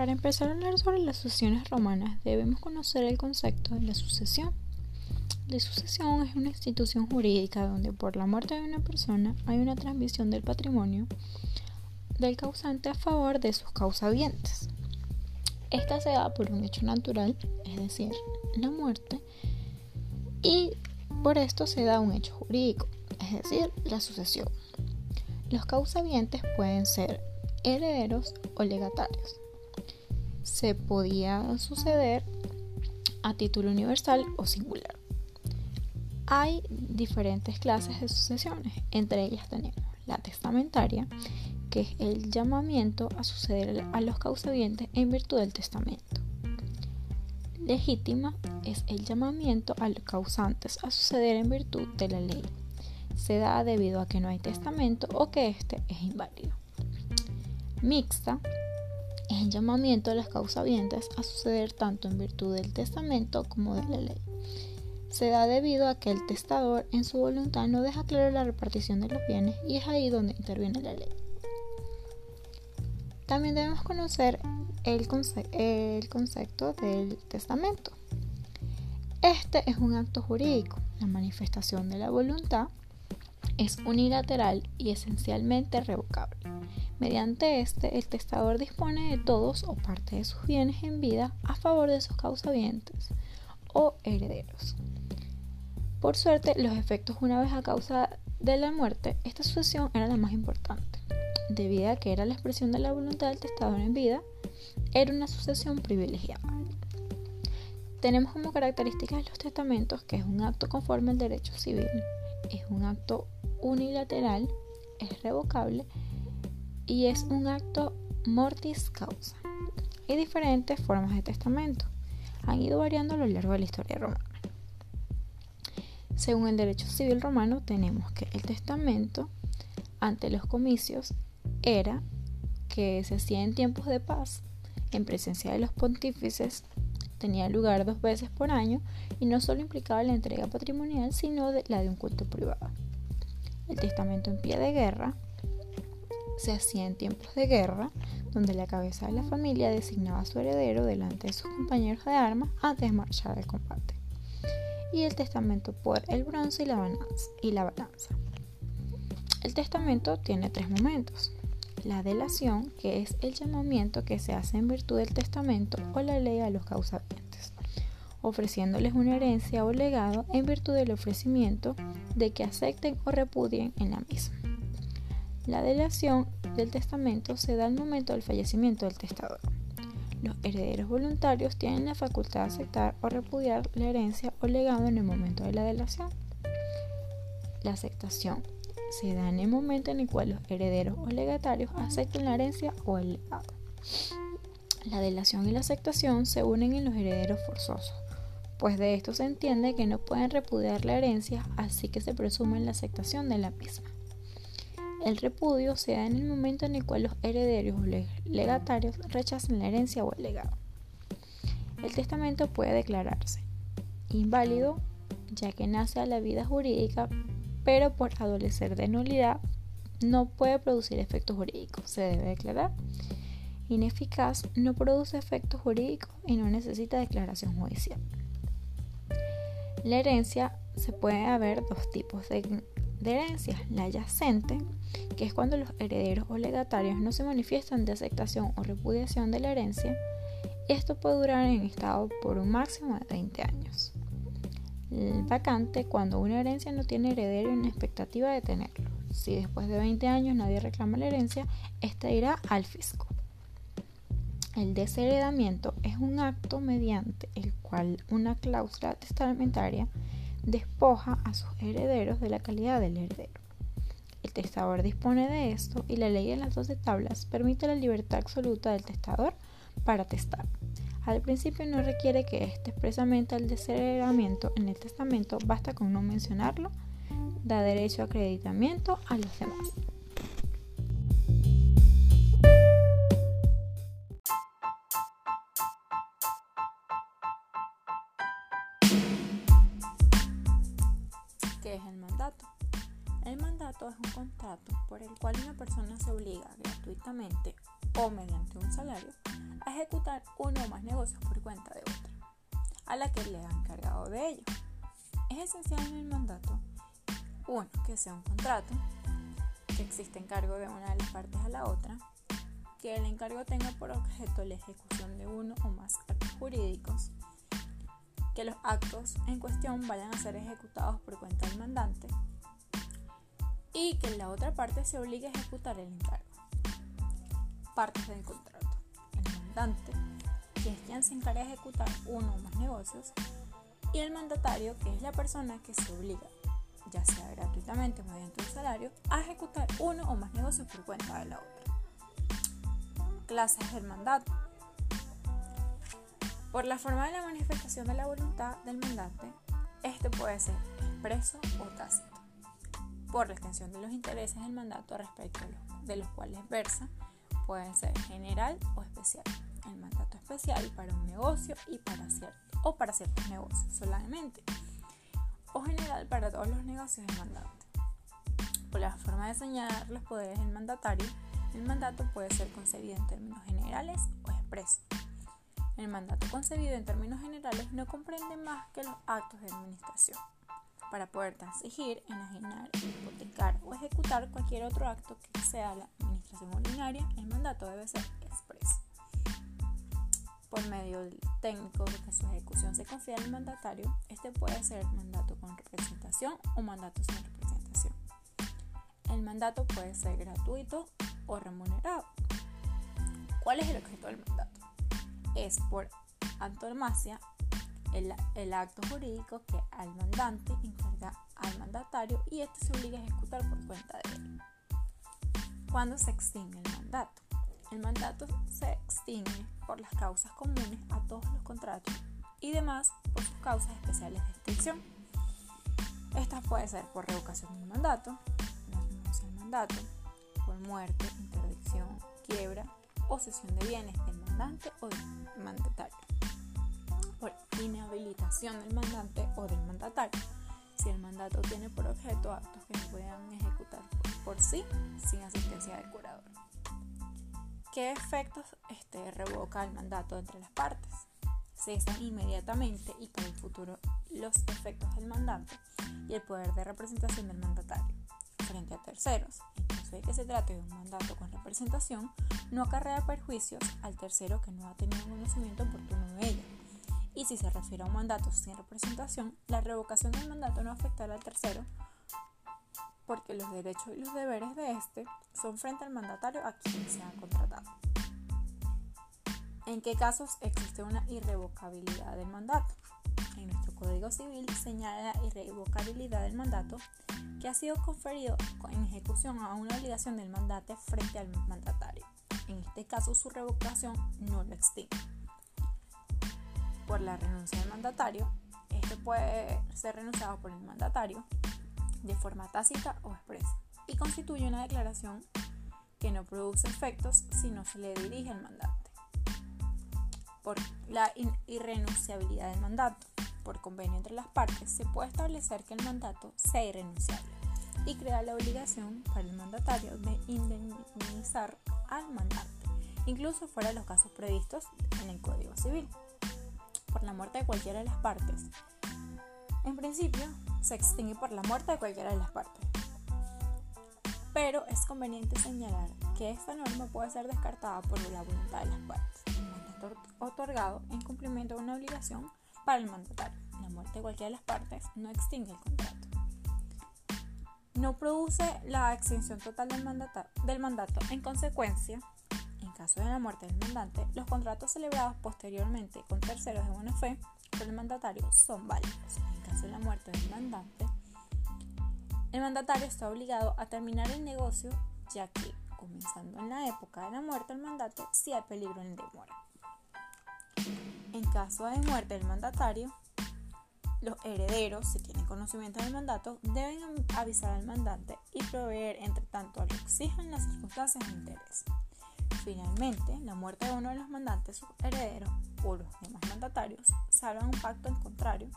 Para empezar a hablar sobre las sucesiones romanas debemos conocer el concepto de la sucesión. La sucesión es una institución jurídica donde por la muerte de una persona hay una transmisión del patrimonio del causante a favor de sus causavientes. Esta se da por un hecho natural, es decir, la muerte, y por esto se da un hecho jurídico, es decir, la sucesión. Los causavientes pueden ser herederos o legatarios. Se podía suceder a título universal o singular. Hay diferentes clases de sucesiones, entre ellas tenemos la testamentaria, que es el llamamiento a suceder a los causavientes en virtud del testamento. Legítima es el llamamiento a los causantes a suceder en virtud de la ley. Se da debido a que no hay testamento o que éste es inválido. Mixta es el llamamiento a los causavientes a suceder tanto en virtud del testamento como de la ley. Se da debido a que el testador en su voluntad no deja claro la repartición de los bienes y es ahí donde interviene la ley. También debemos conocer el concepto del testamento. Este es un acto jurídico. La manifestación de la voluntad es unilateral y esencialmente revocable. Mediante este, el testador dispone de todos o parte de sus bienes en vida a favor de sus causavientes o herederos. Por suerte, los efectos una vez a causa de la muerte, esta sucesión era la más importante debido a que era la expresión de la voluntad del testador en vida, era una sucesión privilegiada. Tenemos como características los testamentos que es un acto conforme al derecho civil, es un acto unilateral, es revocable y es un acto mortis causa. Hay diferentes formas de testamento, han ido variando a lo largo de la historia romana. Según el derecho civil romano tenemos que el testamento ante los comicios era que se hacía en tiempos de paz, en presencia de los pontífices, tenía lugar dos veces por año y no solo implicaba la entrega patrimonial, sino la de un culto privado. El testamento en pie de guerra se hacía en tiempos de guerra, donde la cabeza de la familia designaba a su heredero delante de sus compañeros de armas antes de marchar al combate. Y el testamento por el bronce y la balanza. El testamento tiene tres momentos la delación, que es el llamamiento que se hace en virtud del testamento o la ley a los causavientes, ofreciéndoles una herencia o legado en virtud del ofrecimiento de que acepten o repudien en la misma. La delación del testamento se da al momento del fallecimiento del testador. Los herederos voluntarios tienen la facultad de aceptar o repudiar la herencia o legado en el momento de la delación. La aceptación se da en el momento en el cual los herederos o legatarios aceptan la herencia o el legado. La delación y la aceptación se unen en los herederos forzosos, pues de esto se entiende que no pueden repudiar la herencia, así que se presume la aceptación de la misma. El repudio se da en el momento en el cual los herederos o legatarios rechazan la herencia o el legado. El testamento puede declararse inválido, ya que nace a la vida jurídica pero por adolecer de nulidad no puede producir efectos jurídicos, se debe declarar. Ineficaz no produce efectos jurídicos y no necesita declaración judicial. La herencia se puede haber dos tipos de, de herencia. La yacente, que es cuando los herederos o legatarios no se manifiestan de aceptación o repudiación de la herencia. Esto puede durar en estado por un máximo de 20 años vacante cuando una herencia no tiene heredero en expectativa de tenerlo. Si después de 20 años nadie reclama la herencia, esta irá al fisco. El desheredamiento es un acto mediante el cual una cláusula testamentaria despoja a sus herederos de la calidad del heredero. El testador dispone de esto y la ley de las doce tablas permite la libertad absoluta del testador para testar. Al principio no requiere que esté expresamente al desheredamiento en el testamento, basta con no mencionarlo, da derecho a acreditamiento a los demás. Persona se obliga gratuitamente o mediante un salario a ejecutar uno o más negocios por cuenta de otra, a la que le ha encargado de ello. Es esencial en el mandato, uno, que sea un contrato, que existe encargo de una de las partes a la otra, que el encargo tenga por objeto la ejecución de uno o más actos jurídicos, que los actos en cuestión vayan a ser ejecutados por cuenta del mandante y que la otra parte se obligue a ejecutar el encargo. Partes del contrato. El mandante, que es quien se encarga de ejecutar uno o más negocios, y el mandatario, que es la persona que se obliga, ya sea gratuitamente o mediante un salario, a ejecutar uno o más negocios por cuenta de la otra. Clases del mandato. Por la forma de la manifestación de la voluntad del mandante, este puede ser expreso o tácito. Por la extensión de los intereses del mandato respecto de los cuales versa, puede ser general o especial. El mandato especial para un negocio y para cierto, o para ciertos negocios solamente, o general para todos los negocios del mandante. Por la forma de señalar los poderes del mandatario, el mandato puede ser concebido en términos generales o expresos. El mandato concebido en términos generales no comprende más que los actos de administración. Para poder exigir, enajenar, hipotecar o ejecutar cualquier otro acto que sea la administración ordinaria, el mandato debe ser expreso. Por medio del técnico de que su ejecución se confía al mandatario, este puede ser mandato con representación o mandato sin representación. El mandato puede ser gratuito o remunerado. ¿Cuál es el objeto del mandato? es por antonomasia el, el, acto jurídico que al mandante encarga al mandatario y este se obliga a ejecutar por cuenta de él. ¿Cuándo se extingue el mandato? El mandato se extingue por las causas comunes a todos los contratos y demás por sus causas especiales de extinción. Estas puede ser por revocación del mandato, renuncia al mandato, por muerte, interdicción, quiebra o cesión de bienes del mandante o del mandatario. Por inhabilitación del mandante o del mandatario. Si el mandato tiene por objeto actos que no puedan ejecutar por, sí sin asistencia del curador. ¿Qué efectos este, revoca el mandato entre las partes? Cesan inmediatamente y para el futuro los efectos del mandante y el poder de representación del mandatario frente a terceros. En caso de que se trate de un mandato con representación, no acarrea perjuicios al tercero que no ha tenido conocimiento si se refiere a un mandato sin representación, la revocación del mandato no afectará al tercero porque los derechos y los deberes de éste son frente al mandatario a quien se ha contratado. ¿En qué casos existe una irrevocabilidad del mandato? En nuestro Código Civil señala la irrevocabilidad del mandato que ha sido conferido en ejecución a una obligación del mandante frente al mandatario. En este caso, su revocación no lo extingue. Por la renuncia del mandatario, este puede ser renunciado por el mandatario de forma tácita o expresa y constituye una declaración que no produce efectos si no se le dirige al mandante. Por la irrenunciabilidad del mandato por convenio entre las partes, se puede establecer que el mandato sea irrenunciable y crea la obligación para el mandatario de indemnizar al mandante, incluso fuera de los casos previstos en el Código Civil, por la muerte de cualquiera de las partes. En principio, se extingue por la muerte de cualquiera de las partes. Pero es conveniente señalar que esta norma puede ser descartada por la voluntad de las partes. Otorgado en cumplimiento de una obligación para el mandatario. La muerte de cualquiera de las partes no extingue el contrato. No produce la extinción total del, del mandato. En consecuencia, en caso de la muerte del mandante, los contratos celebrados posteriormente con terceros de buena fe por el mandatario son válidos. En caso de la muerte del mandante, el mandatario está obligado a terminar el negocio ya que, comenzando en la época de la muerte del mandante, si hay peligro en demora. En caso de muerte del mandatario, los herederos, si tienen conocimiento del mandato, deben avisar al mandante y proveer entre tanto a lo que exijan las circunstancias de interés. Finalmente, la muerte de uno de los mandantes, sus herederos o los demás mandatarios salvan un pacto en contrario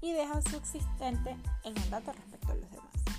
y dejan subsistente el mandato respecto a los demás.